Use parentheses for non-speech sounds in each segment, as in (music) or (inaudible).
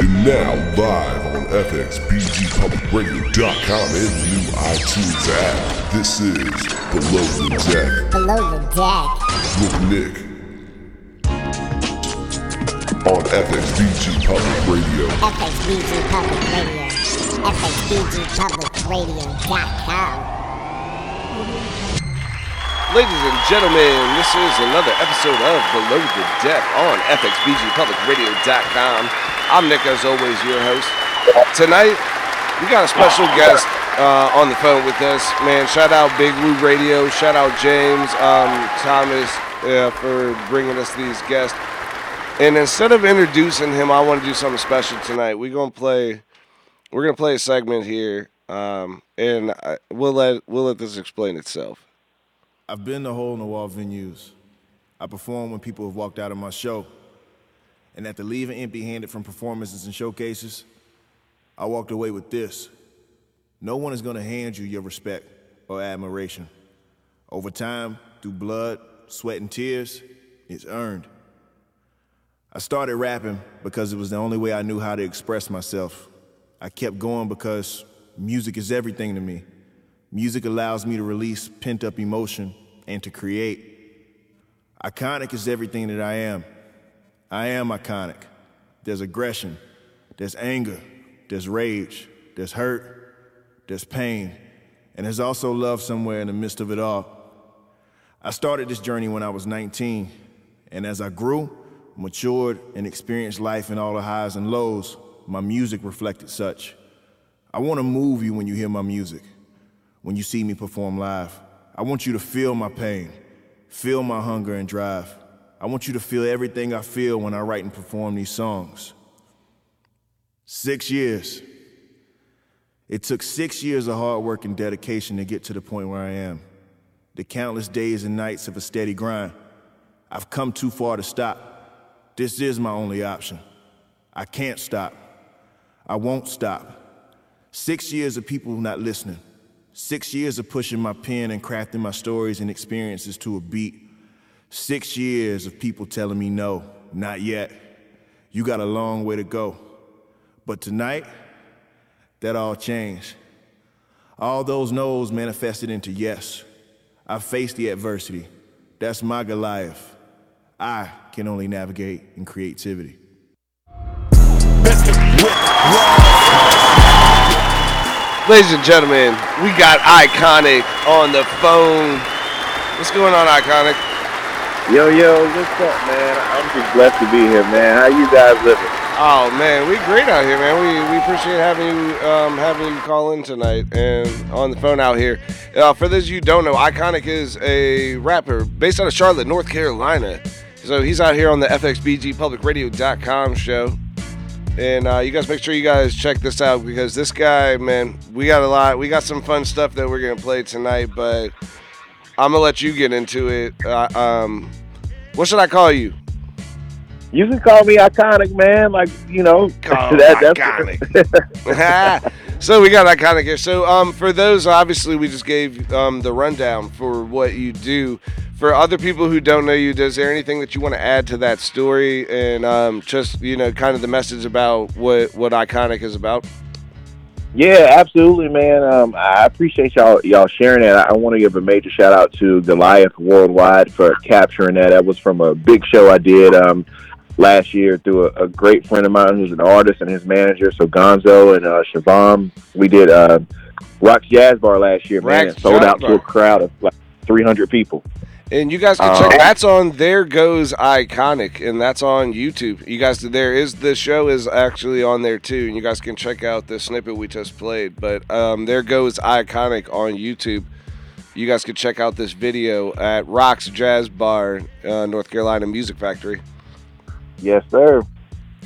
And now live on FXBGPublicRadio.com and the new iTunes app. This is Below the Deck Below the deck. with Nick on FXBG Public Radio. FXBG Public Radio. FXBGPublicRadio.com. Ladies and gentlemen, this is another episode of Below the Deck on FXBGPublicRadio.com. I'm Nick, as always, your host. Tonight, we got a special guest uh, on the phone with us. Man, shout out Big Woo Radio, shout out James um, Thomas uh, for bringing us these guests. And instead of introducing him, I want to do something special tonight. We're gonna play. We're gonna play a segment here, um, and I, we'll let we'll let this explain itself. I've been to hole in the wall venues. I perform when people have walked out of my show. And after leaving empty handed from performances and showcases, I walked away with this. No one is going to hand you your respect or admiration. Over time, through blood, sweat, and tears, it's earned. I started rapping because it was the only way I knew how to express myself. I kept going because music is everything to me. Music allows me to release pent up emotion and to create. Iconic is everything that I am. I am iconic. There's aggression, there's anger, there's rage, there's hurt, there's pain, and there's also love somewhere in the midst of it all. I started this journey when I was 19, and as I grew, matured, and experienced life in all the highs and lows, my music reflected such. I want to move you when you hear my music when you see me perform live. I want you to feel my pain, feel my hunger and drive. I want you to feel everything I feel when I write and perform these songs. Six years. It took six years of hard work and dedication to get to the point where I am. The countless days and nights of a steady grind. I've come too far to stop. This is my only option. I can't stop. I won't stop. Six years of people not listening. Six years of pushing my pen and crafting my stories and experiences to a beat. Six years of people telling me no, not yet. You got a long way to go. But tonight, that all changed. All those no's manifested into yes. I faced the adversity. That's my Goliath. I can only navigate in creativity. Ladies and gentlemen, we got Iconic on the phone. What's going on, Iconic? Yo, yo, what's up, man? I'm just blessed to be here, man. How you guys living? Oh man, we great out here, man. We we appreciate having you um, having you call in tonight and on the phone out here. Uh, for those of you don't know, Iconic is a rapper based out of Charlotte, North Carolina. So he's out here on the FXBGPublicRadio.com show. And uh, you guys make sure you guys check this out because this guy, man, we got a lot. We got some fun stuff that we're gonna play tonight, but I'm gonna let you get into it. Uh, um, what should I call you? You can call me iconic, man. Like you know, Call (laughs) that- iconic. (laughs) (laughs) so we got iconic here. So um, for those, obviously, we just gave um, the rundown for what you do. For other people who don't know you, does there anything that you want to add to that story and um, just you know, kind of the message about what what iconic is about? Yeah, absolutely, man. Um, I appreciate y'all y'all sharing that. I want to give a major shout out to Goliath Worldwide for capturing that. That was from a big show I did um, last year through a, a great friend of mine who's an artist and his manager. So Gonzo and uh, Shabam, we did uh, Rock's Jazz Bar last year, man. Rock's sold out to a crowd of like 300 people. And you guys can check. That's on There Goes Iconic, and that's on YouTube. You guys, there is the show is actually on there too, and you guys can check out the snippet we just played. But um, There Goes Iconic on YouTube. You guys can check out this video at Rock's Jazz Bar, uh, North Carolina Music Factory. Yes, sir.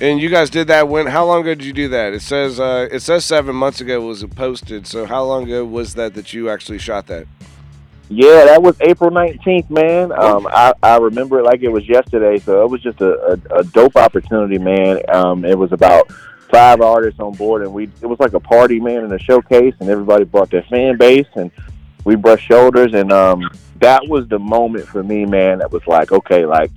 And you guys did that when? How long ago did you do that? It says uh, it says seven months ago was it posted. So how long ago was that that you actually shot that? Yeah, that was April 19th, man. Um, I, I remember it like it was yesterday. So it was just a, a, a dope opportunity, man. Um, it was about five artists on board, and we it was like a party, man, and a showcase, and everybody brought their fan base, and we brushed shoulders, and um, that was the moment for me, man. That was like, okay, like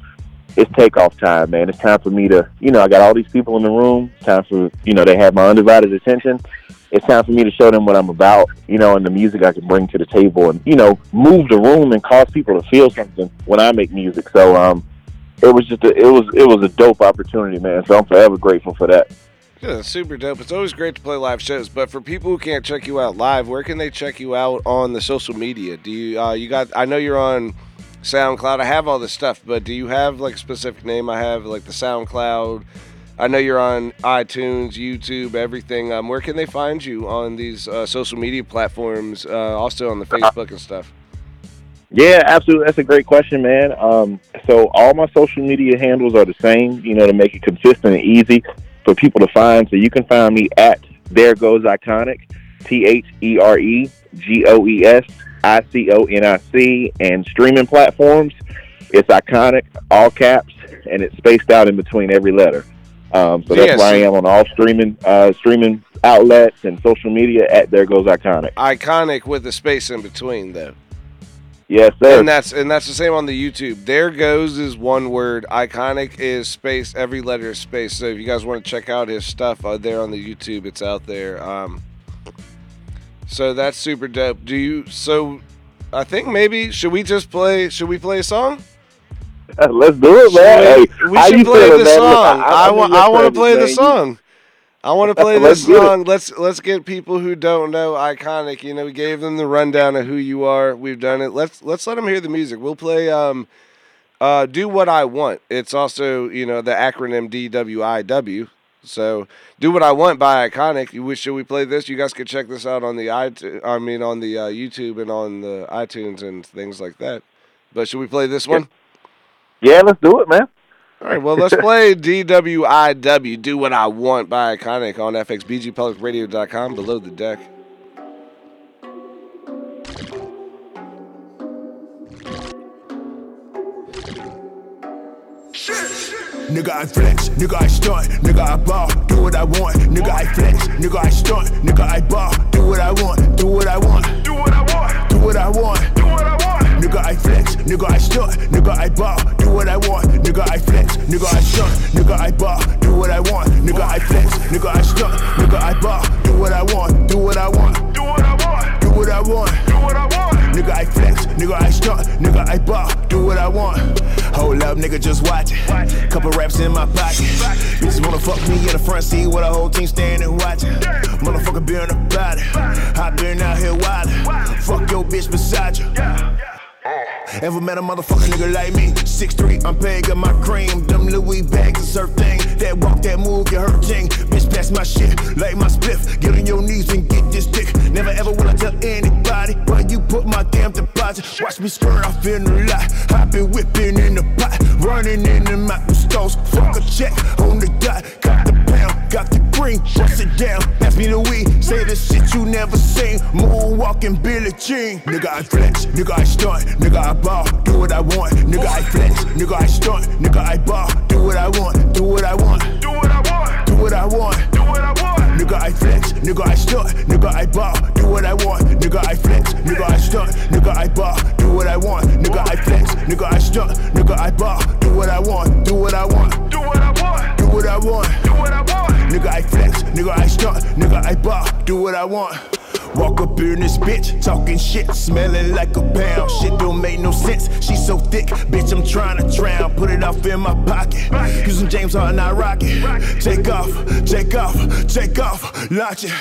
it's takeoff time, man. It's time for me to, you know, I got all these people in the room. It's time for, you know, they have my undivided attention. It's time for me to show them what I'm about, you know, and the music I can bring to the table, and you know, move the room and cause people to feel something when I make music. So, um, it was just a, it was it was a dope opportunity, man. So I'm forever grateful for that. Yeah, super dope. It's always great to play live shows, but for people who can't check you out live, where can they check you out on the social media? Do you uh, you got? I know you're on SoundCloud. I have all this stuff, but do you have like a specific name? I have like the SoundCloud. I know you're on iTunes, YouTube, everything. Um, where can they find you on these uh, social media platforms? Uh, also on the Facebook and stuff. Yeah, absolutely. That's a great question, man. Um, so all my social media handles are the same, you know, to make it consistent and easy for people to find. So you can find me at There Goes Iconic, T H E R E G O E S I C O N I C, and streaming platforms. It's iconic, all caps, and it's spaced out in between every letter. Um, so that's Yes. where I am on all streaming uh, streaming outlets and social media at There Goes Iconic. Iconic with the space in between, though. Yes, sir. And that's and that's the same on the YouTube. There goes is one word. Iconic is space. Every letter is space. So if you guys want to check out his stuff uh, there on the YouTube, it's out there. Um, so that's super dope. Do you? So I think maybe should we just play? Should we play a song? (laughs) Let's do it, man. Hey, we we should play the? Look, song. I, I'm want. I want to play the song. I want to play (laughs) this get it. song. Let's let's get people who don't know iconic. You know, we gave them the rundown of who you are. We've done it. Let's let's let them hear the music. We'll play. Um, uh, do what I want. It's also you know the acronym DWIW. So do what I want by iconic. You wish should we play this? You guys could check this out on the iTunes. I mean on the uh, YouTube and on the iTunes and things like that. But should we play this one? Yeah, let's do it, man. All right, well, let's (laughs) play DWIW, Do What I Want by Iconic on FXBGPublicRadio.com, below the deck. Nigga, I flex, nigga, I stunt, nigga, I ball, do what I want, nigga, I flex, nigga, I stunt, nigga, I ball, do what I want, do what I want, do what I want, do what I want, do what I want. Nigga, I flex, nigga, I stunt, nigga, I ball, do what I want, nigga, I flex, nigga, I stunt, nigga, I ball, do what I want, nigga, I flex, nigga, I stunt, nigga, I ball, do what I want, do what I want, do what I want, do what I want, do what I want. Nigga, I flex, nigga, I stunt, nigga, I ball, do what I want. Hold up, nigga, just watch it. Couple raps in my pocket. Bitches wanna fuck me in the front seat with a whole team standing watching. Motherfucker be on the body. I been out here wildin'. Fuck your bitch beside you. Ever met a motherfucking nigga like me? 6'3, I'm paying got my cream. Them Louis bags is her thing. That walk, that move, you her ting. Bitch, pass my shit, like my spliff. Get on your knees and get this dick. Never ever will I tell anybody where you put my damn deposit. Watch me skirt off in the lot. I been whipping in the pot, running in the mountain stones. Fuck a check on the dot. Got the pound, got the green, bust it down. Pass me the weed, say the shit you never seen. Moonwalking Billie Jean. Nigga, I flex, nigga, I stunt, nigga, I ball, do what I want. Nigga, I flex, nigga, I stunt, nigga, I ball, do what I want, do what I want, do what I want, do what I want, do what I want. Nigga, I flex, nigga, I stunt, nigga, I ball, do what I want. Nigga, I flex, nigga, I stunt, nigga, I ball, do what I want. Nigga, I flex, nigga, I stunt, nigga, I ball, do what I want, do what I want, do what I want, do what I want, do what I want. Nigga, I flex, nigga, I stunt, nigga, I ball, do what I want. Walk up in this bitch, talking shit, smelling like a pound. Shit don't make no sense. She so thick, bitch, I'm trying to drown. Put it off in my pocket. Using James Harden, I rock it. Take off, take off, take off, launch it.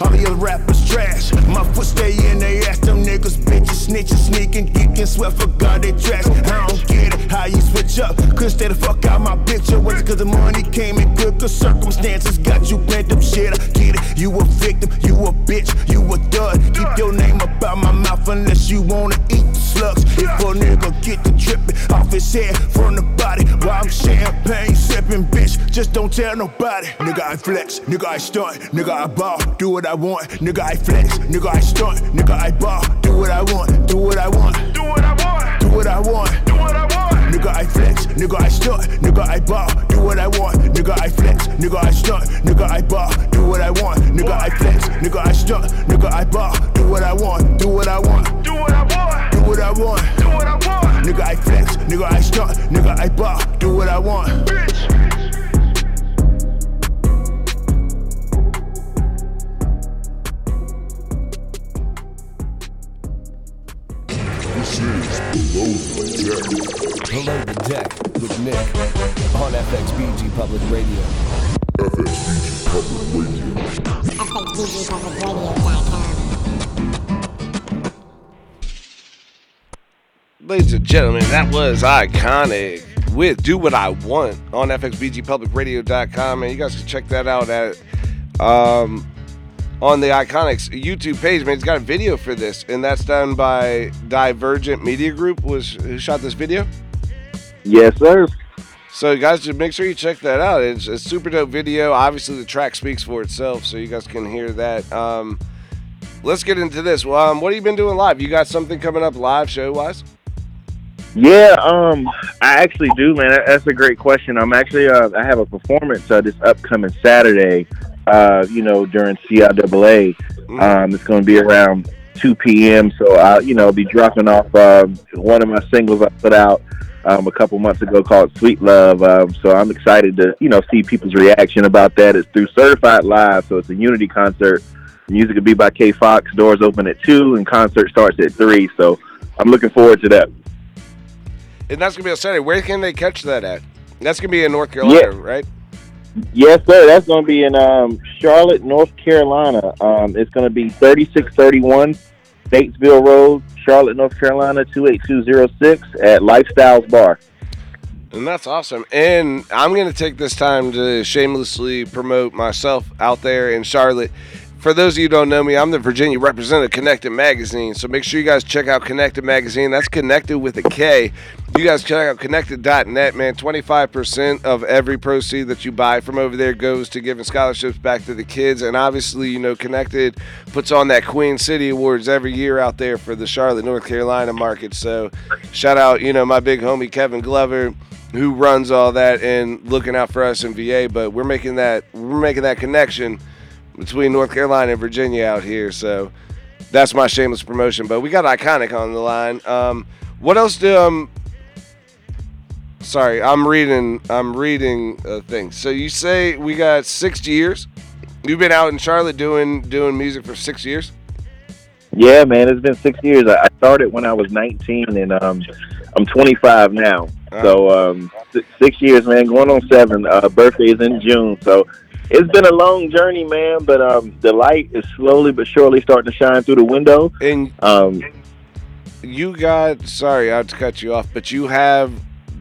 All the other rappers trash. My foot stay in they ass. Them niggas, bitches, snitching, sneaking, geeking, sweat for God they trash. I don't get it, how you switch up. Couldn't stay the fuck out my bitch. picture. Was it cause the money came in good? Cause circumstances got you bent up shit. I get it. You a victim, you a bitch, you a dud. Keep your name up out my mouth unless you wanna eat the slugs. If a nigga get the trippin' off his head from the body while I'm champagne sippin', bitch, just don't tell nobody. Nigga, I flex, nigga, I stunt, nigga, I ball, do what I want. Nigga, I flex, nigga, I stunt, nigga, I ball, do what I want, do what I want, do what I want, do what I want, do what I want. Nigga, I flex, nigga, I stunt, nigga, I ball, do what I want. Nigga, I flex, nigga, I stunt, nigga, I ball, do what I want. Nigga, I flex, nigga, I stunt, nigga, I ball, do what I want, do what I want, do what I want, do what I want, do what I want. Nigga, I flex, nigga, I stunt, nigga, I buck, do what I want. This Below the Deck. Below the Deck with Nick on FXBG Public Radio. FXBG Public Radio. FXBGPublicRadio.com. Ladies and gentlemen, that was iconic with Do What I Want on FXBGPublicRadio.com. And you guys can check that out at um, on the Iconics YouTube page. Man, it's got a video for this, and that's done by Divergent Media Group. Was who shot this video? Yes, sir. So, you guys, just make sure you check that out. It's a super dope video. Obviously, the track speaks for itself, so you guys can hear that. Um, let's get into this. Well, um, what have you been doing live? You got something coming up live, show wise? Yeah, um, I actually do, man. That's a great question. I'm actually, uh, I have a performance uh, this upcoming Saturday. Uh, you know, during CIAA, um, it's going to be around 2 p.m. So I, you know, be dropping off um, one of my singles I put out um, a couple months ago called "Sweet Love." Um, so I'm excited to, you know, see people's reaction about that. It's through Certified Live, so it's a Unity concert. Music will be by K Fox. Doors open at two, and concert starts at three. So I'm looking forward to that. And that's gonna be on Saturday. Where can they catch that at? That's gonna be in North Carolina, right? Yes, sir. That's going to be in um, Charlotte, North Carolina. Um, it's going to be 3631 Statesville Road, Charlotte, North Carolina, 28206 at Lifestyles Bar. And that's awesome. And I'm going to take this time to shamelessly promote myself out there in Charlotte. For those of you who don't know me, I'm the Virginia representative Konnected Magazine. So make sure you guys check out Konnected Magazine. That's Konnected with a K. You guys check out konnected.net, man. 25% of every proceed that you buy from over there goes to giving scholarships back to the kids. And obviously, you know, Konnected puts on that Queen City Awards every year out there for the Charlotte, North Carolina market. So shout out, you know, my big homie Kevin Glover who runs all that and looking out for us in VA. But we're making that we're making that connection between North Carolina and Virginia out here. So that's my shameless promotion. But we got iconic on the line. Um, what else do um? Sorry, I'm reading. I'm reading a thing. So you say we got six years. You've been out in Charlotte doing doing music for six years. Yeah, man, it's been six years. I started when I was 19, and um, I'm 25 now. So um, six, years, man, going on seven. Uh, birthday's in June, so it's been a long journey, man. But um, the light is slowly but surely starting to shine through the window. And Um, you got sorry, I had to cut you off, but you have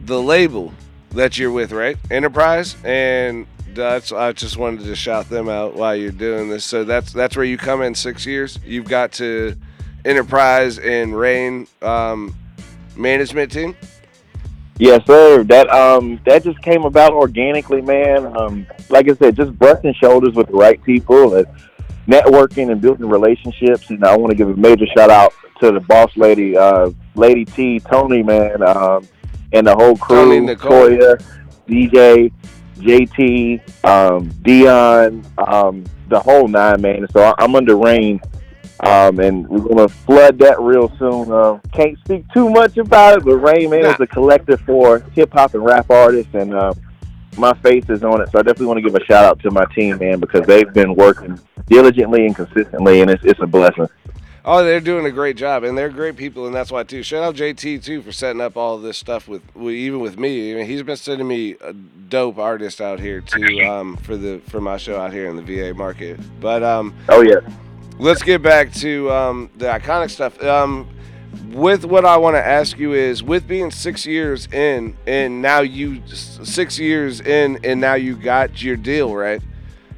the label that you're with, right? Enterprise, and that's I just wanted to shout them out while you're doing this. So that's that's where you come in six years. You've got to Enterprise and Rain um, management team. Yes, sir. That um that just came about organically, man. Um, like I said, just brushing shoulders with the right people and networking and building relationships. And I want to give a major shout out to the boss lady, uh, Lady T, Tony, man, um, and the whole crew, Tony Nicole. Toya, DJ, JT, um, Dion, um, the whole nine, man. So I- I'm under Rain. Um, and we're gonna flood that real soon. Uh, can't speak too much about it, but Rain Man is a collective for hip hop and rap artists, and uh, my face is on it. So I definitely want to give a shout out to my team, man, because they've been working diligently and consistently, and it's it's a blessing. Oh, they're doing a great job, and they're great people, and that's why too. Shout out JT too for setting up all of this stuff with, with even with me. I mean, he's been sending me a dope artist out here too um, for the for my show out here in the VA market. But um, Oh yeah. Let's get back to um, the iconic stuff. Um, with what I want to ask you is, with being six years in, and now you six years in, and now you got your deal right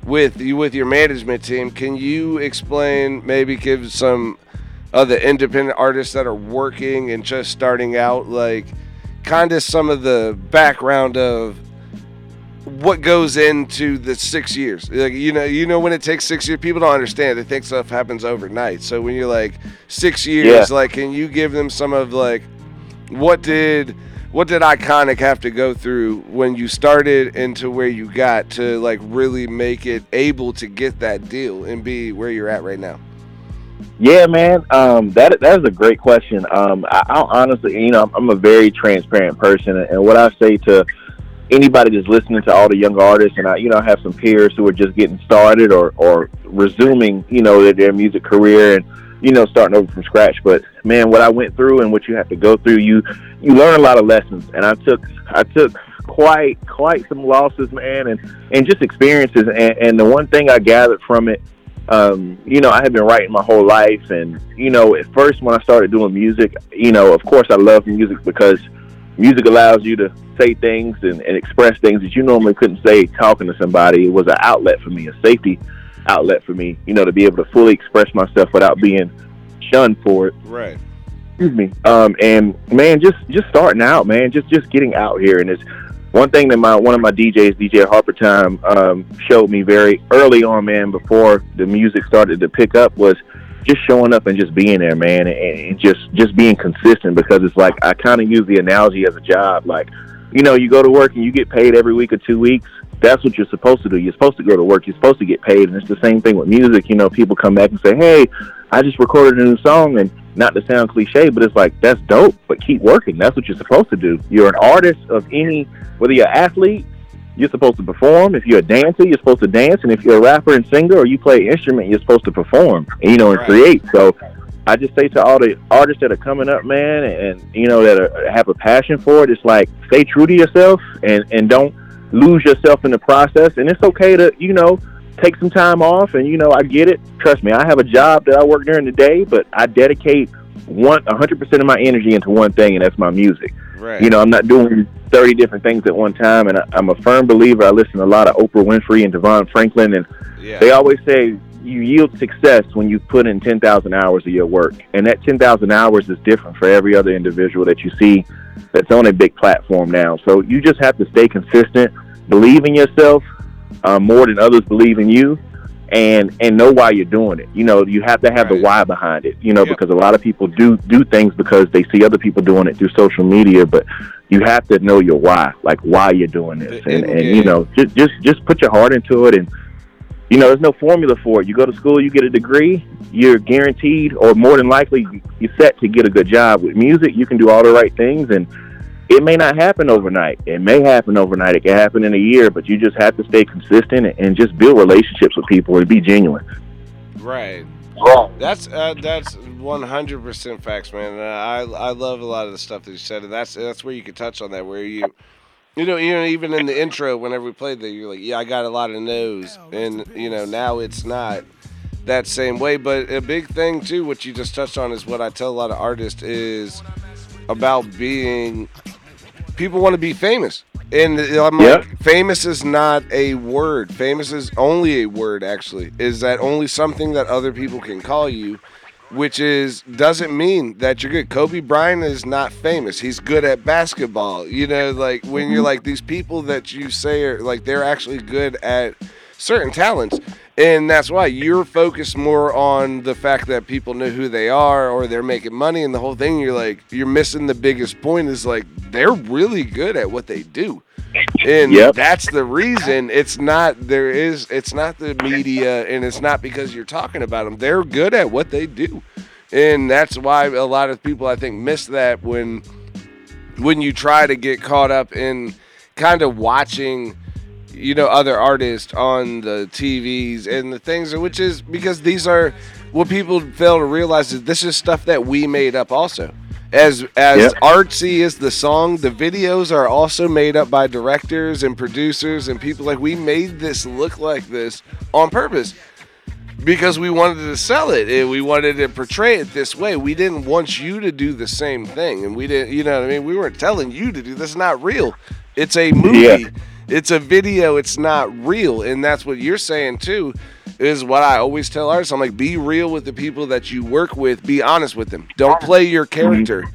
with you with your management team. Can you explain, maybe give some of the independent artists that are working and just starting out, like kind of some of the background of what goes into the six years. Like you know, you know when it takes six years, people don't understand. They think stuff happens overnight. So when you're like six years, Yeah. like can you give them some of like what did what did iconic have to go through when you started into where you got to like really make it able to get that deal and be where you're at right now? Yeah, man. Um, that that is a great question. Um, I, I'll honestly, you know, I'm, I'm a very transparent person, and what I say to anybody that's listening to all the young artists, and I, you know, I have some peers who are just getting started or or resuming, you know, their, their music career and you know starting over from scratch. But man, what I went through and what you have to go through, you you learn a lot of lessons, and I took I took quite quite some losses, man, and and just experiences. And, and the one thing I gathered from it um, you know, I had been writing my whole life, and you know, at first when I started doing music, you know, of course I love music because music allows you to say things and, and express things that you normally couldn't say talking to somebody. It was an outlet for me, a safety outlet for me, you know, to be able to fully express myself without being shunned for it. Right. Excuse me. Um, and man, just just starting out, man, just just getting out here, and it's one thing that my one of my DJs, DJ Harper Time, um, showed me very early on, man, before the music started to pick up, was just showing up and just being there, man, and, and just just being consistent. Because it's like I kind of use the analogy as a job, like you know, you go to work and you get paid every week or two weeks. That's what you're supposed to do. You're supposed to go to work. You're supposed to get paid, and it's the same thing with music. You know, people come back and say, "Hey, I just recorded a new song," and not to sound cliche, but it's like that's dope. But keep working. That's what you're supposed to do. You're an artist of any, whether you're an athlete, you're supposed to perform. If you're a dancer, you're supposed to dance, and if you're a rapper and singer or you play an instrument, you're supposed to perform. You know, and Right. create. So. I just say to all the artists that are coming up, man, and you know that are, have a passion for it. It's like stay true to yourself and and don't lose yourself in the process. And it's okay to you know take some time off. And you know I get it. Trust me, I have a job that I work during the day, but I dedicate one one hundred percent of my energy into one thing, and that's my music. Right. You know, I'm not doing 30 different things at one time, and I, I'm a firm believer. I listen to a lot of Oprah Winfrey and DeVon Franklin, and yeah. they always say you yield success when you put in 10,000 hours of your work. And that 10,000 hours is different for every other individual that you see that's on a big platform now. So you just have to stay consistent, believe in yourself uh, more than others believe in you. And and know why you're doing it. You know, you have to have the why behind it. You know, Yep. because a lot of people do do things because they see other people doing it through social media, but you have to know your why, like why you're doing this, and and you know, just just just put your heart into it, and you know, there's no formula for it. You go to school, you get a degree, you're guaranteed, or more than likely, you're set to get a good job. With music, you can do all the right things, and it may not happen overnight. It may happen overnight. It can happen in a year, but you just have to stay consistent and just build relationships with people and be genuine. Right. That's uh, that's one hundred percent facts, man. And I I love a lot of the stuff that you said, and that's that's where you could touch on that, where you, you know, you know, even in the intro, whenever we played that, you're like, yeah, I got a lot of no's, and you know, now it's not that same way. But a big thing too, what you just touched on, is what I tell a lot of artists is about being. People want to be famous, and I'm Yeah. like, famous is not a word. Famous is only a word. Actually, is that only something that other people can call you, which is doesn't mean that you're good. Kobe Bryant is not famous. He's good at basketball. You know, like when you're mm-hmm. like these people that you say are like they're actually good at certain talents. And that's why you're focused more on the fact that people know who they are or they're making money and the whole thing. You're like, you're missing the biggest point is like, they're really good at what they do. And Yep. that's the reason it's not, there is, it's not the media and it's not because you're talking about them. They're good at what they do. And that's why a lot of people, I think, miss that when, when you try to get caught up in kind of watching you know other artists on the TVs and the things which is because these are what people fail to realize is this is stuff that we made up also as as Yep. artsy as the song the videos are also made up by directors and producers and people like we made this look like this on purpose because we wanted to sell it and we wanted to portray it this way. We didn't want you to do the same thing, and we didn't. You know what I mean? We weren't telling you to do this. Is not real. It's a movie. Yeah. It's a video. It's not real, and that's what you're saying too. Is what I always tell artists. I'm like, be real with the people that you work with. Be honest with them. Don't play your character.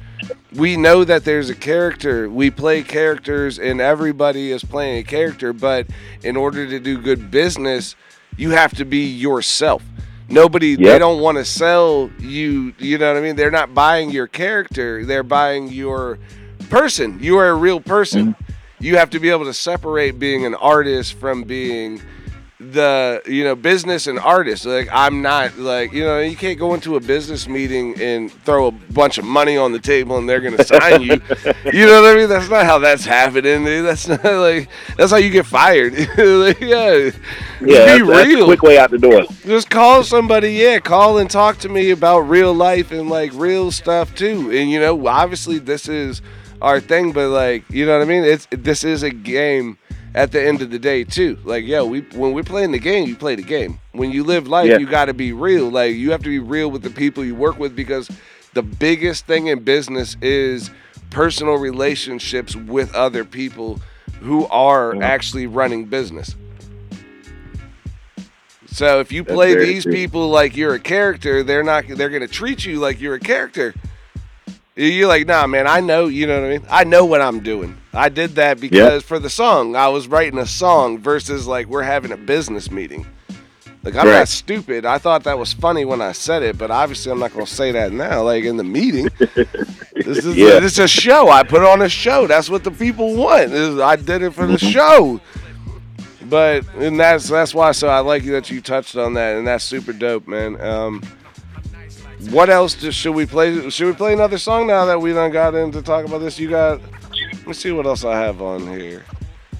We know that there's a character. We play characters, and everybody is playing a character. But in order to do good business, you have to be yourself. Nobody, they don't want to sell you. You know what I mean? They're not buying your character. They're buying your person. You are a real person. Mm-hmm. You have to be able to separate being an artist from being the you know business and artist Like I'm not like you know you can't go into a business meeting and throw a bunch of money on the table and they're gonna (laughs) sign you. you know what I mean? That's not how that's happening. Dude. That's not like that's how you get fired. (laughs) like, yeah, Yeah, be that's, that's real. quick way out the door. Just call somebody, yeah, call and talk to me about real life and like real stuff too. And you know, obviously this is our thing, but like, you know what I mean? It's this is a game at the end of the day too. Like, yo, we when we're playing the game, you play the game. When you live life, Yeah. you got to be real. Like, you have to be real with the people you work with because the biggest thing in business is personal relationships with other people who are mm-hmm. actually running business. So if you That's play these true. people like you're a character, they're not they're gonna treat you like you're a character. You're like, nah, man, I know, you know what I mean? I know what I'm doing. I did that because for the song, I was writing a song versus like we're having a business meeting. Like I'm Right. not stupid. I thought that was funny when I said it, but obviously I'm not gonna say that now. Like in the meeting, (laughs) this is Yeah. this is a show. I put on a show. That's what the people want. This- I did it for the show. But and that's that's why. So I like that you touched on that, and that's super dope, man. Um, what else do, should we play? Should we play another song now that we done got in to talk about this? You got. Let me see what else I have on here.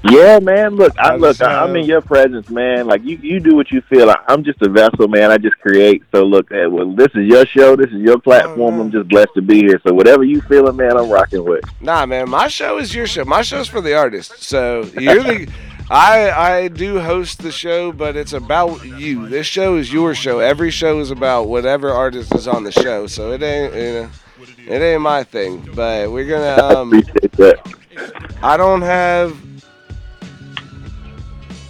Yeah, man. Look, I, I look. I, I'm in your presence, man. Like you, you do what you feel. I, I'm just a vessel, man. I just create. So look, eh, well, this is your show. This is your platform. Oh, I'm just blessed to be here. So whatever you feeling, man, I'm rocking with. Nah, man, my show is your show. My show's for the artist. So you're the. (laughs) I I do host the show, but it's about you. This show is your show. Every show is about whatever artist is on the show. So it ain't you know, it ain't my thing. But we're gonna. I Um, appreciate that. I don't have.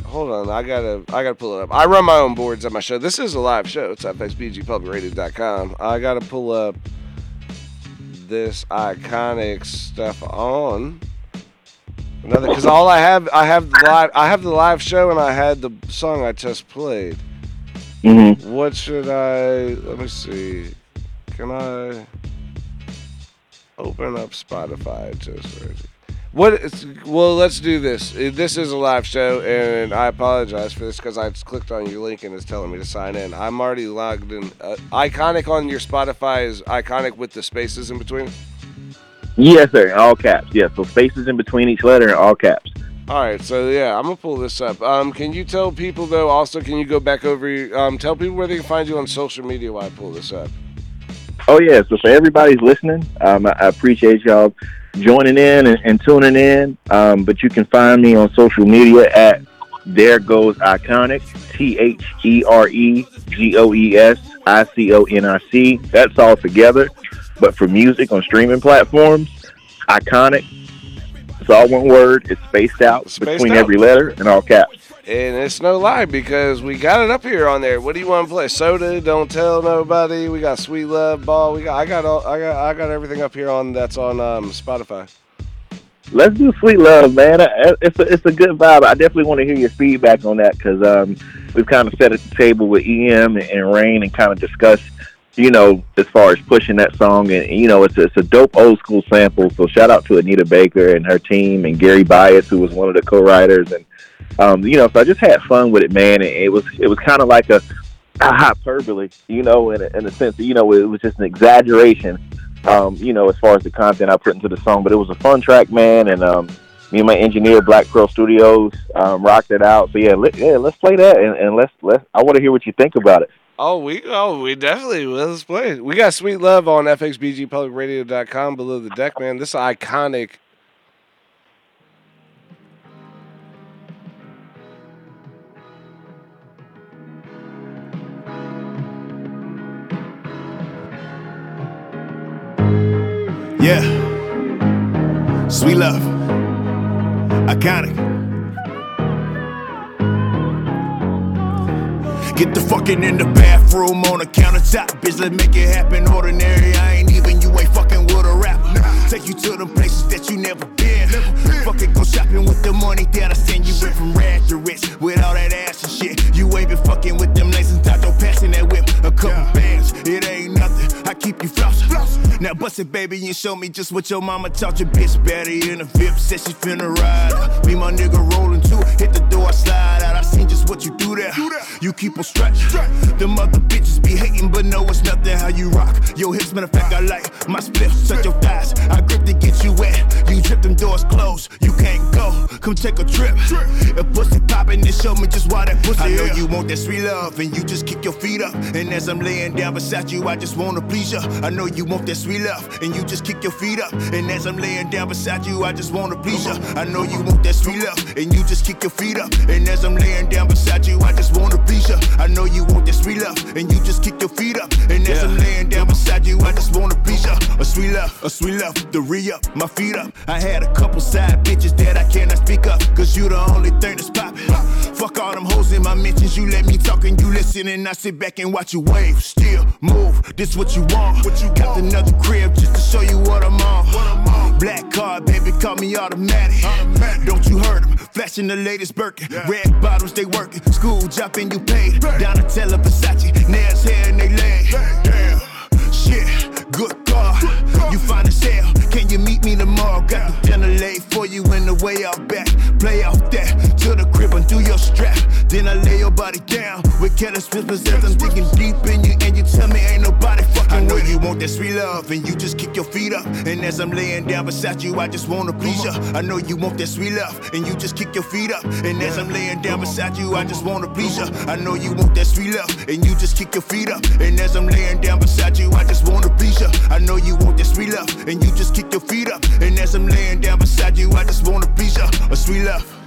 Hold on, I gotta I gotta pull it up. I run my own boards at my show. This is a live show. It's at fxbgpublicradio.com. I gotta pull up this iconic stuff on another because all I have I have the live I have the live show and I had the song I just played. hmm What should I? Let me see. Can I open up Spotify just for what? Is, well, let's do this. This is a live show, and I apologize for this because I just clicked on your link and it's telling me to sign in. I'm already logged in. Uh, iconic on your Spotify is iconic with the spaces in between. Yes, sir. In all caps. Yes. So spaces in between each letter in all caps. All right, so yeah, I'm gonna pull this up. Um, can you tell people though? Also, can you go back over? Um, tell people where they can find you on social media while I pull this up. Oh yeah. So for everybody's listening, um, I, I appreciate y'all joining in and, and tuning in. Um, but you can find me on social media at There Goes Iconic. T H E R E G O E S I C O N I C. That's all together. But for music on streaming platforms, Iconic. It's all one word. It's spaced out Spaced between out. every letter and all caps. And it's no lie because we got it up here on there. What do you want to play? Soda, don't tell nobody. We got Sweet Love Ball. We got I got all I got I got everything up here on that's on um, Spotify. Let's do "Sweet Love," man. It's a, it's a good vibe. I definitely want to hear your feedback on that because um, we've kind of set at the table with EM and, and Rain and kind of discussed, you know, as far as pushing that song. And you know, it's it's a dope old school sample. So shout out to Anita Baker and her team and Gary Bias, who was one of the co-writers. And um, you know, so I just had fun with it, man. And it was it was kind of like a, a hyperbole, you know, in a, in a sense, you know, it was just an exaggeration um, you know, as far as the content I put into the song. But it was a fun track, man, and um, me and my engineer, Black Pearl Studios, um, rocked it out. So yeah, let, yeah, let's play that, and, and let's let's. I want to hear what you think about it. Oh, we oh we definitely let's play. We got Sweet Love on fxbgpublicradio.com below the deck, man. This iconic. Yeah. Sweet love. Iconic. Get the fucking in the bathroom on the countertop. Bitch, let's make it happen. Ordinary, I ain't even, you ain't fucking with a rapper. Take you to the places that you never been. Fucking go shopping with the money that I send you in from rag to rich. With all that ass and shit. You ain't been fucking with them laces, Tato passing that whip. A couple bands, it ain't nothing. I keep you flossing. Now bust it, baby, and show me just what your mama taught you. Bitch, Betty in a VIP, said she finna ride. Me, my nigga rolling too. Hit the door, I slide out. I seen just what you do there. You keep on stretch. Them other bitches be hating, but no, it's nothing how you rock. Your hips, matter of fact, I like my spliff, such your thighs. I grip to get you wet. You trip them doors closed. You can't go. Come take a trip. If pussy poppin', then show me just why that pussy. I know you want that sweet love, and you just kick your feet up. And as I'm laying down beside you, I just wanna please you. I know you want that sweet love, and you just kick your feet up. And as I'm laying down beside you, I just wanna please you. I know you want that sweet love, and you just kick your feet up. And as I'm laying down beside you, I just wanna please you. I know you want that sweet love, and you just kick your feet up. And as I'm laying down beside you, I just wanna please you. A sweet love, a sweet love, the re up, my feet up. I had a couple side bitches that I cannot speak up, cause you the only thing that's poppin'. Fuck all them hoes in my mentions, you let me talk and you listen, and I sit back and watch you wave. Still move, this what you want. What you got another crib just to show you what I'm on. Black card, baby, call me automatic. Don't you hurt them? Flashing the latest Birkin. Red bottles, they working. School dropping, you paid. Down to Tella Versace. Nails, hair, and they lay. Damn. Shit, good God. You fine as hell. You meet me tomorrow? Got the dinner laid for you in the way out back. Play out there to the crib and do your strap. Then I lay your body down with careless whispers as I'm digging deep in you. And you tell me ain't nobody fucking I know you want that sweet love and you just kick your feet up. And as I'm laying down beside you, I just wanna please you. I know you want that sweet love and you just kick your feet up. And as I'm laying down beside you, I just wanna please you. I know you want that sweet love and you just kick your feet up. And as I'm laying down beside you, I just wanna please you. I know you want that sweet love and you just kick your feet up. And as I'm laying down beside you, I just wanna be you. A sweet love.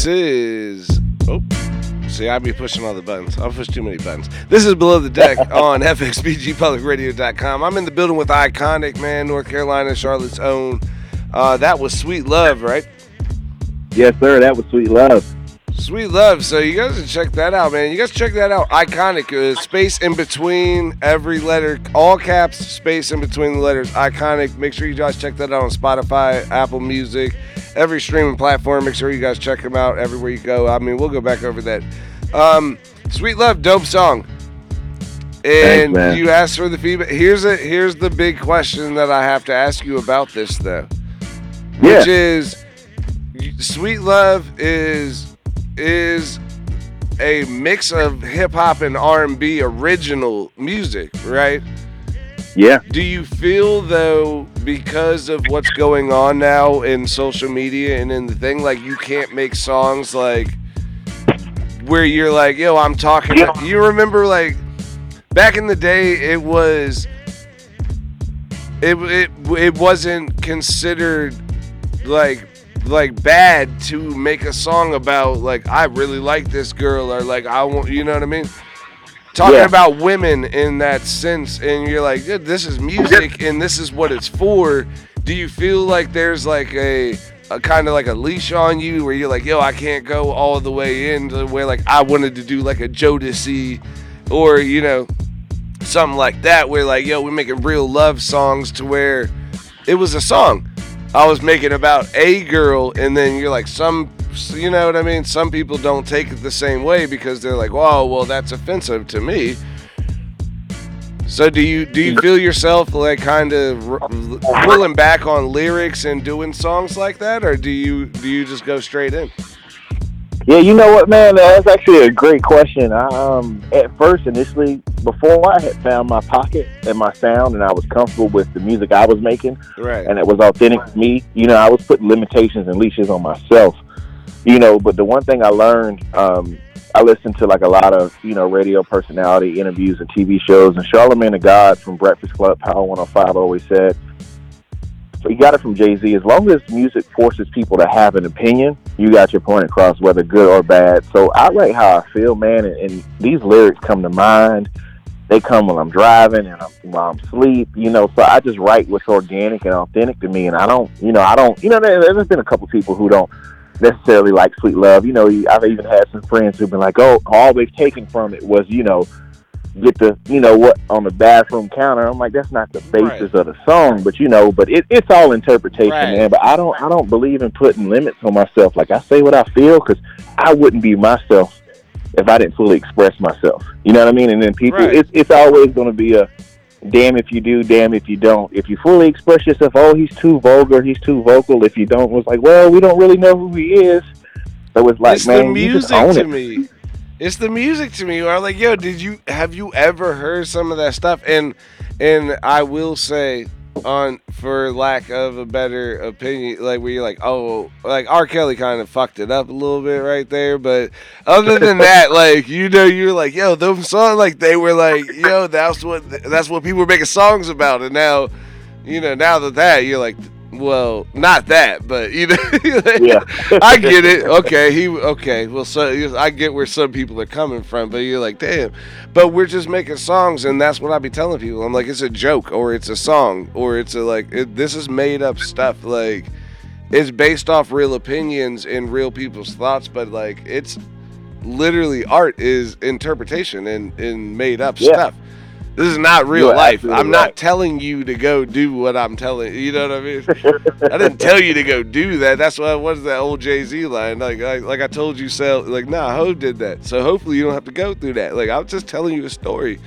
This is. Oh, see, I be pushing all the buttons. I'll push too many buttons. This is Below the Deck (laughs) on FXBGPublicRadio.com. I'm in the building with Iconic, man, North Carolina, Charlotte's own. Uh, that was Sweet Love, right? Yes, sir. That was sweet love. Sweet Love. So you guys can check that out, man. You guys check that out. Iconic. Uh, space in between every letter. All caps, space in between the letters. Iconic. Make sure you guys check that out on Spotify, Apple Music, every streaming platform. Make sure you guys check them out everywhere you go. I mean, we'll go back over that. Um, Sweet Love, dope song. And man. you asked for the feedback. Here's a here's the big question that I have to ask you about this though. Which is Sweet Love is is a mix of hip hop and R&B original music, right? Yeah. Do you feel though because of what's going on now in social media and in the thing like you can't make songs like where you're like, "Yo, I'm talking." Yeah. You remember like back in the day it was it it it wasn't considered like like bad to make a song about like I really like this girl or like I want you know what I mean? Talking Yeah. about women in that sense and you're like, "Yeah, this is music and this is what it's for. Do you feel like there's like a a kind of like a leash on you where you're like, yo, I can't go all the way in to where like I wanted to do like a Jodeci or, you know, something like that where like yo we're making real love songs to where it was a song i was making about a girl and then you're like some you know what i mean? Some people don't take it the same way because they're like whoa well that's offensive to me. So do you do you feel yourself like kind of r- pulling back on lyrics and doing songs like that or do you do you just go straight in Yeah, you know what, man? That's actually a great question. I, um, at first, initially, before I had found my pocket and my sound, and I was comfortable with the music I was making, right and it was authentic to me, you know, I was putting limitations and leashes on myself, you know. But the one thing I learned, um, I listened to like a lot of, you know, radio personality interviews and TV shows, and Charlemagne the God from Breakfast Club, Power 105, always said, so he got it from Jay Z. As long as music forces people to have an opinion, you got your point across, whether good or bad. So I write how I feel, man, and, and these lyrics come to mind. they come when I'm driving and I'm, while I'm asleep, you know. So I just write what's organic and authentic to me, and I don't, you know, I don't, you know. There, there's been a couple people who don't necessarily like sweet love. You know, I've even had some friends who've been like, "Oh, all they've taken from it was, you know, get the, you know, what on the bathroom counter." I'm like, that's not the basis Right. of the song, but you know, but it, it's all interpretation, Right. man. But I don't, I don't believe in putting limits on myself. Like I say what I feel because I wouldn't be myself if I didn't fully express myself. You know what I mean? And then people, Right. it's it's always going to be a damn if you do, damn if you don't. If you fully express yourself, oh, he's too vulgar, he's too vocal. If you don't, it's like, well, we don't really know who he is. So it's like, it's man, the you just music own to it. me. It's the music to me. I'm like, yo, did you have you ever heard some of that stuff? And and I will say, on for lack of a better opinion, like where you're like, oh, like R. Kelly kind of fucked it up a little bit right there. But other than (laughs) that, like you know, you're like, yo, those songs, like they were like, yo, that's what that's what people were making songs about, and now, you know, now that that you're like. Well, not that, but you (laughs) know, Yeah. I get it. Okay, he okay. Well, so I get where some people are coming from, but you're like, damn. But we're just making songs, and that's what I be telling people. I'm like, it's a joke, or it's a song, or it's a like, it, this is made up stuff. Like, it's based off real opinions and real people's thoughts, but like, it's literally art is interpretation and and made up Yeah. stuff. This is not real You're life. I'm not telling you to go do what I'm telling. You know what I mean? I didn't tell you to go do that. That's why what is that old Jay Z line? Like, I, like I told you, sell. Like, nah, Hov did that. So hopefully you don't have to go through that. Like, I'm just telling you a story.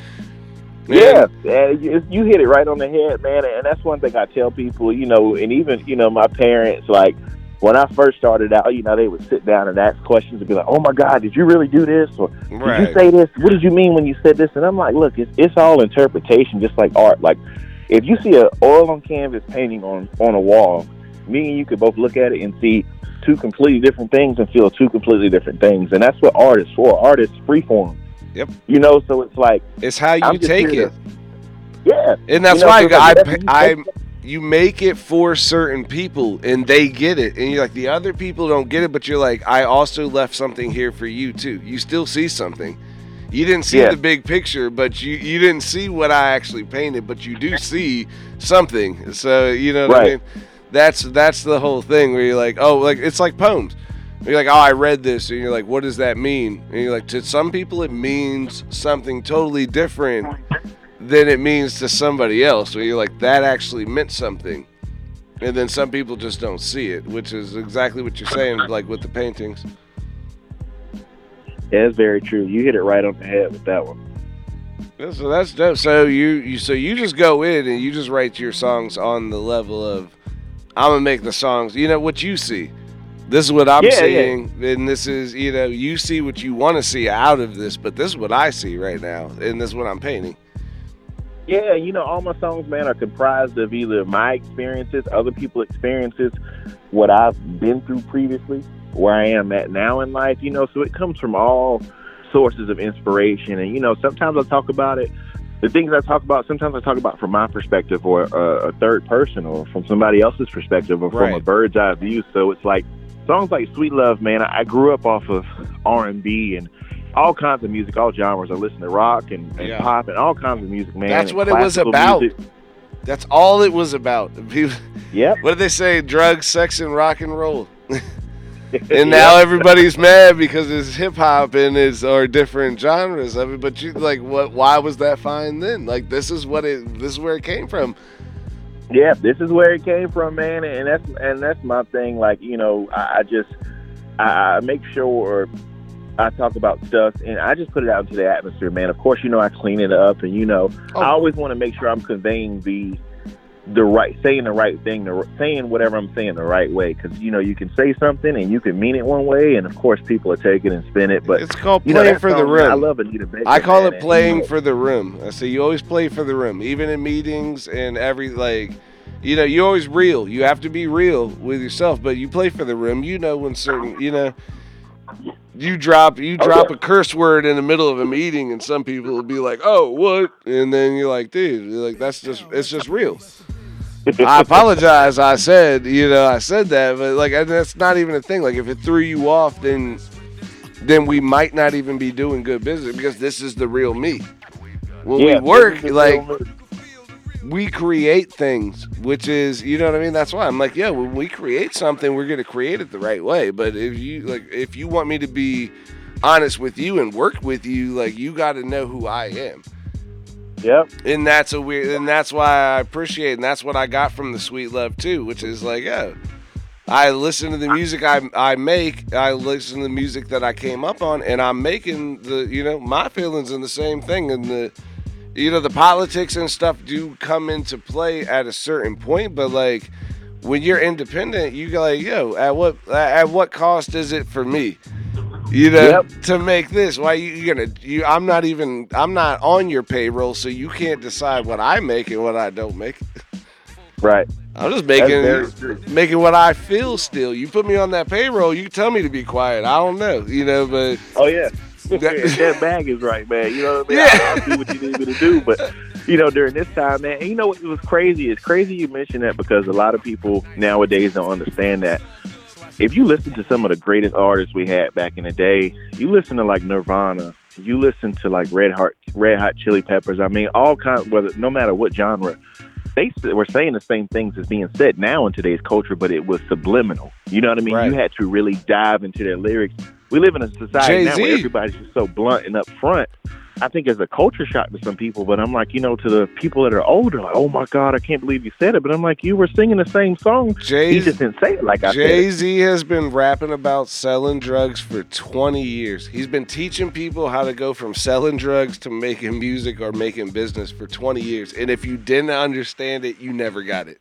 Yeah, yeah, you hit it right on the head, man. And that's one thing I tell people, you know, and even you know my parents, like when I first started out, you know, they would sit down and ask questions and be like, "Oh my God, did you really do this?" or "Did you say this? What did you mean when you said this?" And I'm like, "Look, it's it's all interpretation, just like art. Like if you see an oil on canvas painting on on a wall, me and you could both look at it and see two completely different things and feel two completely different things. And that's what art is for. Art is freeform. Yep. You know, so it's like, It's how you I'm take it, to- yeah. and that's You know, why like I, I, you make it for certain people, and they get it, and you're like the other people don't get it, but you're like, I also left something here for you too. You still see something. You didn't see Yeah. the big picture, but you you didn't see what I actually painted, but you do see something. So you know what I Right. mean. That's that's the whole thing where you're like, oh, like it's like poems. You're like, oh, I read this, and you're like, what does that mean? And you're like, to some people, it means something totally different than it means to somebody else. Where you're like, that actually meant something, and then some people just don't see it, which is exactly what you're saying, like with the paintings. Yeah, it's very true. You hit it right on the head with that one. Yeah, So that's dope. So you, you so you just go in and you just write your songs on the level of I'm gonna make the songs. You know what you see. This is what I'm Yeah, yeah. seeing, and this is you know you see what you want to see out of this, but this is what I see right now, and this is what I'm painting. Yeah, you know, all my songs, man, are comprised of either my experiences, other people's experiences, what I've been through previously, where I am at now in life, you know, so it comes from all sources of inspiration. And, you know, sometimes I talk about it, the things I talk about, sometimes I talk about from my perspective or a, a third person or from somebody else's perspective or from a bird's eye view. So it's like songs like Sweet Love, man, I, I grew up off of R&B and all kinds of music, all genres. I listen to rock and, and Yeah. pop and all kinds of music, man. That's what it was about. music. That's all it was about. (laughs) Yep. what did they say? Drugs, sex, and rock and roll. (laughs) and now everybody's mad because it's hip hop and it's or different genres of it. But you like what? Why was that fine then? Like this is what it. This is where it came from. yeah, this is where it came from, man, and that's and that's my thing. Like you know, I, I just I, I make sure I talk about stuff, and I just put it out into the atmosphere, man. Of course, you know I clean it up, and you know Oh. I always want to make sure I'm conveying the the right, saying the right thing, the, saying whatever I'm saying the right way, because you know you can say something and you can mean it one way, and of course people are taking and spin it. But it's called you know, playing for the room. I love Anita Baker. I call man, it and, playing you know, for the room. I say you always play for the room, even in meetings and every like, you know, you always real. You have to be real with yourself, but you play for the room. You know when certain, you know, you drop you drop a curse word in the middle of a meeting, and some people will be like, "Oh, what?" And then you're like, "Dude, you're like that's just it's just real." I apologize. I said, you know, I said that, but like and that's not even a thing. Like if it threw you off, then then we might not even be doing good business because this is the real me. when Yeah, we work, like we create things, which is, you know what I mean? That's why I'm like, yeah, when we create something, we're gonna create it the right way. But if you like, if you want me to be honest with you and work with you, like you got to know who I am. Yep. and that's a weird and that's why i appreciate and that's what i got from the sweet love too which is like oh i listen to the music i i make i listen to the music that i came up on and i'm making the you know my feelings in the same thing and the you know the politics and stuff do come into play at a certain point but like when you're independent you go like yo at what at what cost is it for me you know Yep. to make this why you you gonna you i'm not even i'm not on your payroll so you can't decide what i make and what i don't make Right. i'm just making making what i feel still you put me on that payroll you tell me to be quiet i don't know you know but Oh yeah. That- (laughs) that bag is right, man. You know what I mean? Yeah. I'll, I'll do what you need me to do. But you know, during this time, man, and you know what was crazy? It's crazy you mentioned that because a lot of people nowadays don't understand that. If you listen to some of the greatest artists we had back in the day, you listen to like Nirvana, you listen to like Red Hot Red Hot Chili Peppers. I mean, all kind whether no matter what genre, they were saying the same things as being said now in today's culture, but it was subliminal. You know what I mean? Right. You had to really dive into their lyrics. We live in a society now where everybody's just so blunt and upfront. I think it's a culture shock to some people, but I'm like, you know, to the people that are older, like, oh my God, I can't believe you said it. But I'm like, you were singing the same song. He Jay just didn't say it like I said. Jay. Z has been rapping about selling drugs for 20 years. He's been teaching people how to go from selling drugs to making music or making business for 20 years. And if you didn't understand it, you never got it.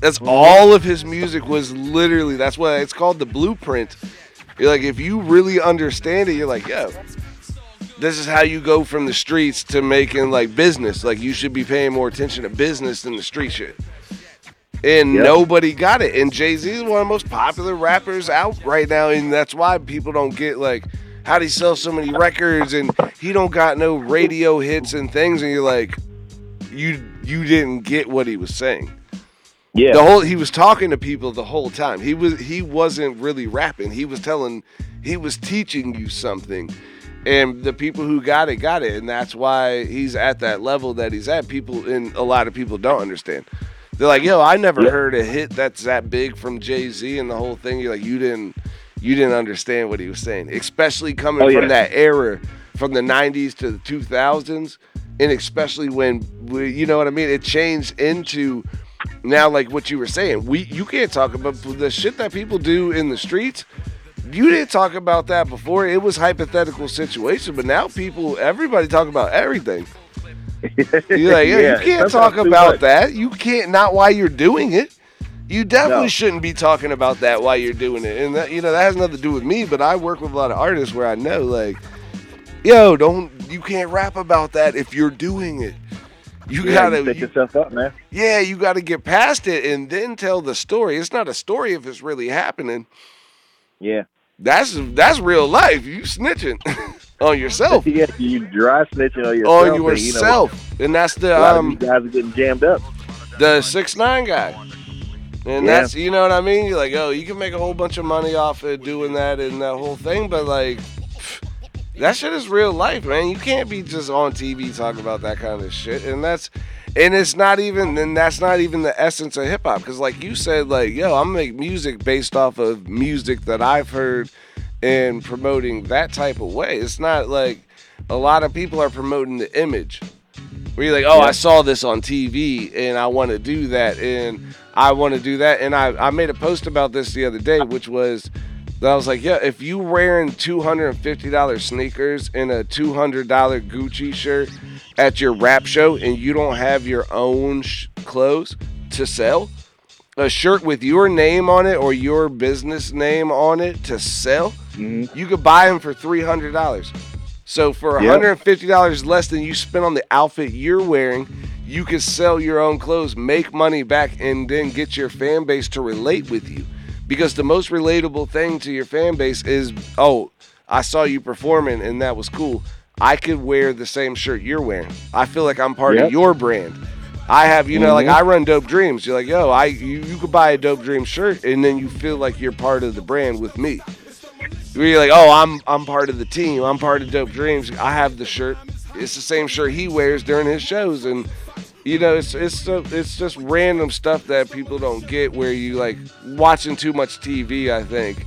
That's mm-hmm. all of his music was literally, that's what it's called the blueprint. You're like, if you really understand it, you're like, yo, this is how you go from the streets to making like business. Like, you should be paying more attention to business than the street shit and Yep. nobody got it. And Jay Z is one of the most popular rappers out right now, and that's why people don't get like how would he sell so many records and he don't got no radio hits and things, and you're like, you you didn't get what he was saying. Yeah. The whole he was talking to people the whole time. He was he wasn't really rapping. He was telling he was teaching you something. And the people who got it got it, and that's why he's at that level that he's at. People and a lot of people don't understand. They're like, "Yo, I never Yeah. heard a hit that's that big from Jay Z and the whole thing." You're like, "You didn't, you didn't understand what he was saying, especially coming Oh, from that era, from the '90s to the 2000s, and especially when we, you know what I mean. It changed into now, like what you were saying. We, you can't talk about the shit that people do in the streets. You didn't talk about that before. It was hypothetical situation, but now people, everybody talk about everything. (laughs) You're like, yeah, you can't talk about that. You can't not while you're doing it. You definitely No. shouldn't be talking about that while you're doing it. And that you know, that has nothing to do with me, but I work with a lot of artists where I know like, yo, don't you can't rap about that if you're doing it. You Yeah, gotta you set you- yourself up, man. yeah, you gotta get past it and then tell the story. It's not a story if it's really happening. Yeah. That's that's real life. You snitching (laughs) on yourself. (laughs) yeah, you dry snitching on yourself. on and, you know, yourself. and that's the a lot of um guys are getting jammed up. the six nine guy. And Yeah. that's you know what I mean? You're like, oh, you can make a whole bunch of money off of doing that and that whole thing, but like that shit is real life, man. You can't be just on TV talking about that kind of shit. And that's and it's not even and that's not even the essence of hip hop. Cause like you said, like, yo, I'm make music based off of music that I've heard and promoting that type of way. It's not like a lot of people are promoting the image. Where you're like, oh, I saw this on TV and I want to do that and I want to do that. And I, I made a post about this the other day, which was that I was like, yeah, if you wearing $250 sneakers and a $200 Gucci shirt at your rap show and you don't have your own sh- clothes to sell, a shirt with your name on it or your business name on it to sell, mm-hmm. you could buy them for $300. So for Yeah. $150 less than you spent on the outfit you're wearing, you could sell your own clothes, make money back, and then get your fan base to relate with you. Because the most relatable thing to your fan base is, oh, I saw you performing and that was cool. I could wear the same shirt you're wearing. I feel like I'm part Yep. of your brand. I have, you know, like Mhm. I run Dope Dreams. You're like, yo, I you, you could buy a Dope Dream shirt and then you feel like you're part of the brand with me. Where you're like, oh, I'm I'm part of the team. I'm part of Dope Dreams. I have the shirt. it's the same shirt he wears during his shows, and you know, it's it's it's just random stuff that people don't get. Where you like watching too much TV, I think,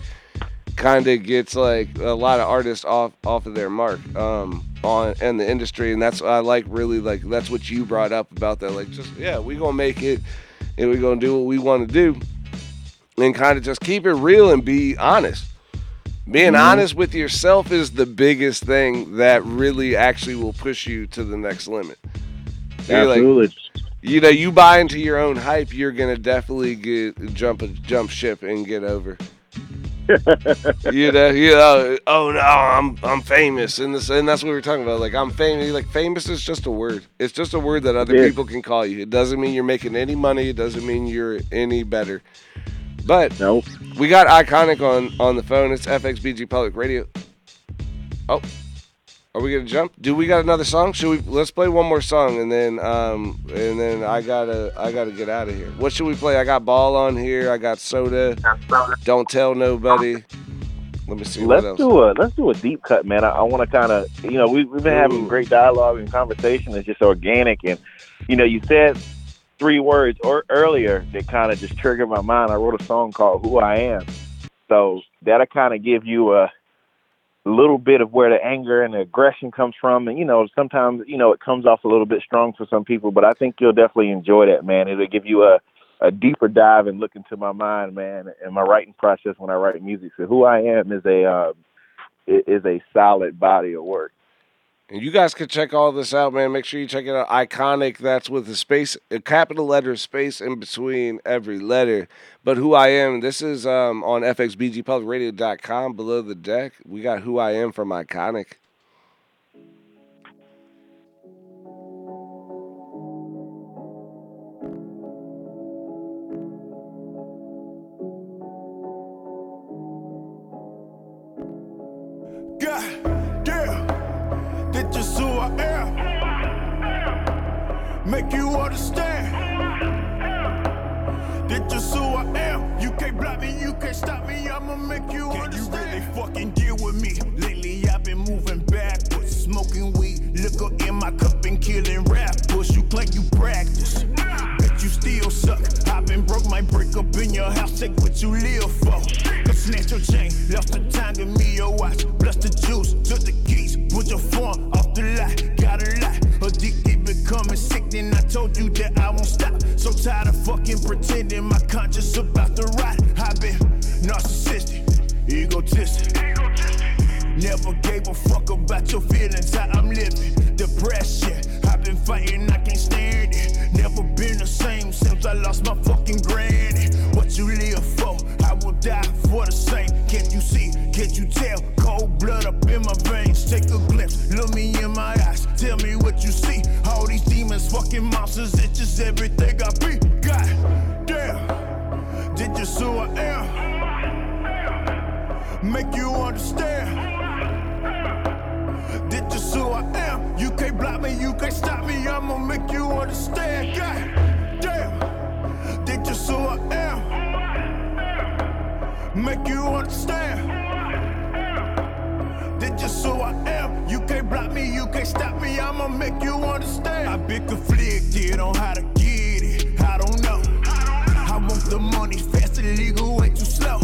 kind of gets like a lot of artists off off of their mark um, on and the industry, and that's I like really like that's what you brought up about that. Like, just yeah, we gonna make it, and we gonna do what we want to do, and kind of just keep it real and be honest. Being Mm-hmm. honest with yourself is the biggest thing that really actually will push you to the next limit. You're like, Absolutely. you know, you buy into your own hype, you're gonna definitely get jump a jump ship and get over. (laughs) you know, you know, oh no, I'm I'm famous, and this and that's what we are talking about. Like I'm famous. Like famous is just a word. It's just a word that other Yeah. people can call you. It doesn't mean you're making any money. It doesn't mean you're any better. But Nope. we got iconic on on the phone. It's FXBG Public Radio. Oh, are we gonna jump? Do we got another song? Should we? Let's play one more song and then um and then I gotta I gotta get out of here. What should we play? I got ball on here. I got soda. Don't tell nobody. Let me see Let's what else. do a let's do a deep cut, man. I, I want to kind of you know we we've been having great dialogue and conversation. It's just organic, and you know you said three words or earlier that kind of just triggered my mind. I wrote a song called "Who I Am," so that'll kind of give you a little bit of where the anger and the aggression comes from. And you know sometimes you know it comes off a little bit strong for some people, but I think you'll definitely enjoy that, man. It'll give you a a deeper dive and look into my mind, man, and my writing process when I write music. So who I am is a uh, is a solid body of work. And you guys can check all this out, man. Make sure you check it out. Iconic. That's with a space, a capital letter space in between every letter. But who I am. This is um, on fxbgpublicradio.com. Below the deck, we got who I am from Iconic. Really fucking deal with me? Lately I've been moving backwards, smoking weed, liquor in my cup and killing rappers. You claim you practice, bet you still suck. I've been broke, might break up in your house, take what you live for. Come snatch your chain, lost the time, give me your watch. Bless the juice, took the keys, put your phone off the lot. Got a lot, addicted, becoming sick. Then I told you that I won't stop. So tired of fucking pretending my conscience about to rot. Fuck about your feelings, how can't block me, you can't stop me. I'ma make you understand. God damn. This just who I am. Make you understand. This just who I am. You can't block me, you can't stop me. I'ma make you understand. I've been conflicted on how to get it. I don't know. I want the money fast and legal, way too slow.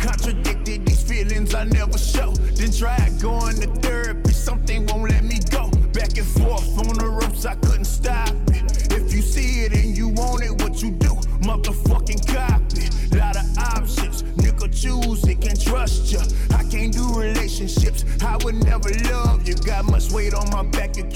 Contradicted these feelings I never show. Then tried going to therapy, I couldn't stop it. If you see it and you want it, what you do? Motherfucking copy. Lot of options, nigga choose it, can't trust ya. I can't do relationships, I would never love you. Got much weight on my back, accumulated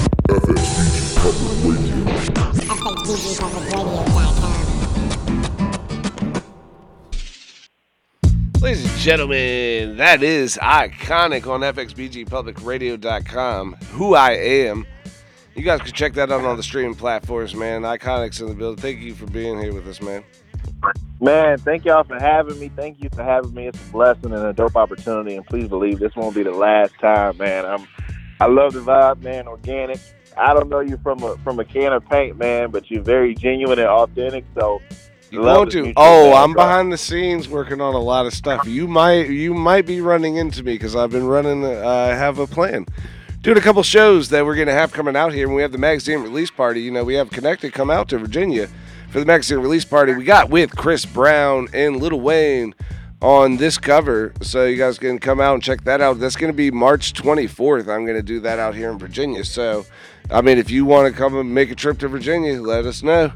Ladies and gentlemen, that is iconic on FXBGPublicRadio.com. Who I am. You guys can check that out on the streaming platforms, man. Iconics in the building. Thank you for being here with us, man. Man, thank y'all for having me. Thank you for having me. It's a blessing and a dope opportunity. And please believe this won't be the last time, man. I'm, I love the vibe, man. Organic. I don't know you from a from a can of paint, man, but you're very genuine and authentic. So You love want is to? Oh, I'm behind the scenes working on a lot of stuff. You might you might be running into me because I've been running. uh, I have a plan. Doing a couple shows that we're gonna have coming out here, and we have the magazine release party. You know, we have Konnected come out to Virginia for the magazine release party. We got with Chris Brown and Lil Wayne on this cover, so you guys can come out and check that out. That's gonna be March 24th. I'm gonna do that out here in Virginia. So, I mean, if you want to come and make a trip to Virginia, let us know.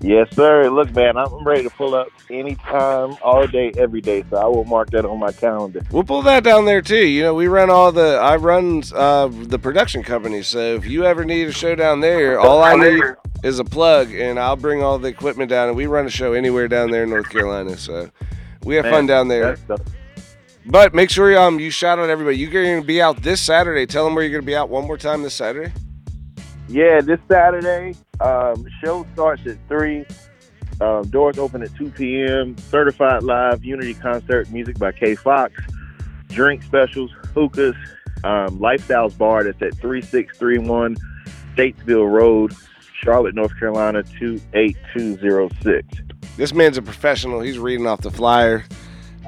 Yes, sir. Look, man, I'm ready to pull up anytime, all day, every day. So I will mark that on my calendar. We'll pull that down there too. You know, we run all the I run uh, the production company. So if you ever need a show down there, all I need is a plug, and I'll bring all the equipment down. And we run a show anywhere down there in North Carolina. So we have fun down there. But make sure um you shout out everybody. You're going to be out this Saturday. Tell them where you're going to be out one more time this Saturday. Yeah, this Saturday, um, show starts at 3. Um, doors open at 2 p.m. Certified live Unity concert music by K Fox. Drink specials, hookahs, um, Lifestyles Bar that's at 3631 Statesville Road, Charlotte, North Carolina 28206. This man's a professional. He's reading off the flyer.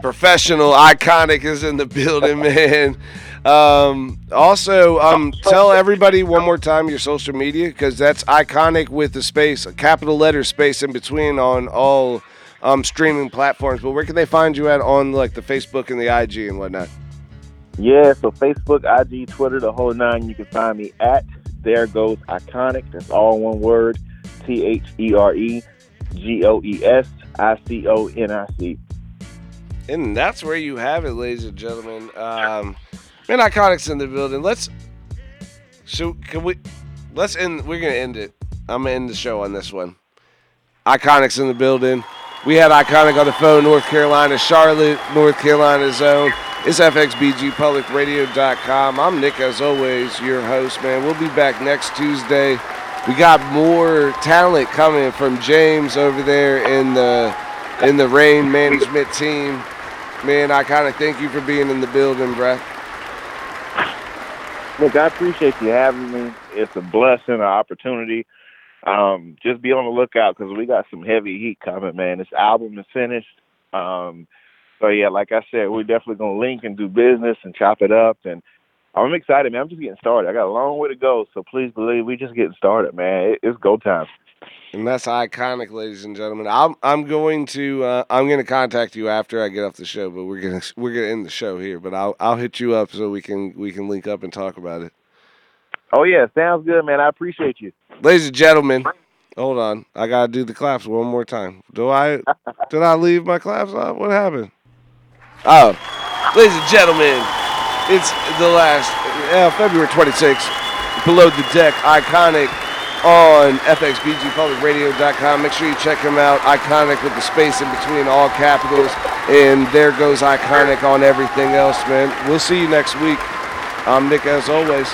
Professional, iconic is in the (laughs) building, man. Um, also, um, tell everybody one more time your social media because that's iconic with the space, a capital letter space in between on all um, streaming platforms. But where can they find you at on like the Facebook and the IG and whatnot? Yeah, so Facebook, IG, Twitter, the whole nine. You can find me at There Goes Iconic. That's all one word. T H E And that's where you have it, ladies and gentlemen. Um, man, iconics in the building. Let's. So can we? Let's end. We're gonna end it. I'm gonna end the show on this one. Iconics in the building. We had iconic on the phone. North Carolina, Charlotte, North Carolina zone. It's FXBGPublicRadio.com. I'm Nick, as always, your host. Man, we'll be back next Tuesday. We got more talent coming from James over there in the in the Rain management team. Man, I kind of thank you for being in the building, bruh. Look, I appreciate you having me. It's a blessing, an opportunity. Um, just be on the lookout because we got some heavy heat coming, man. This album is finished. Um, so yeah, like I said, we're definitely gonna link and do business and chop it up. And I'm excited, man. I'm just getting started. I got a long way to go, so please believe we just getting started, man. It's go time. And that's iconic, ladies and gentlemen. I'm I'm going to uh, I'm going to contact you after I get off the show, but we're gonna we're gonna end the show here. But I'll I'll hit you up so we can we can link up and talk about it, Oh yeah, sounds good, man. I appreciate you. ladies and gentlemen. Hold on, I gotta do the claps one more time. Do I (laughs) did I leave my claps off? What happened? Oh, ladies and gentlemen, it's the last uh, February 26th. Below the deck, iconic on FXBGPublicRadio.com. Make sure you check him out. Iconic with the space in between all capitals. And there goes Iconic on everything else, man. We'll see you next week. I'm Nick, as always.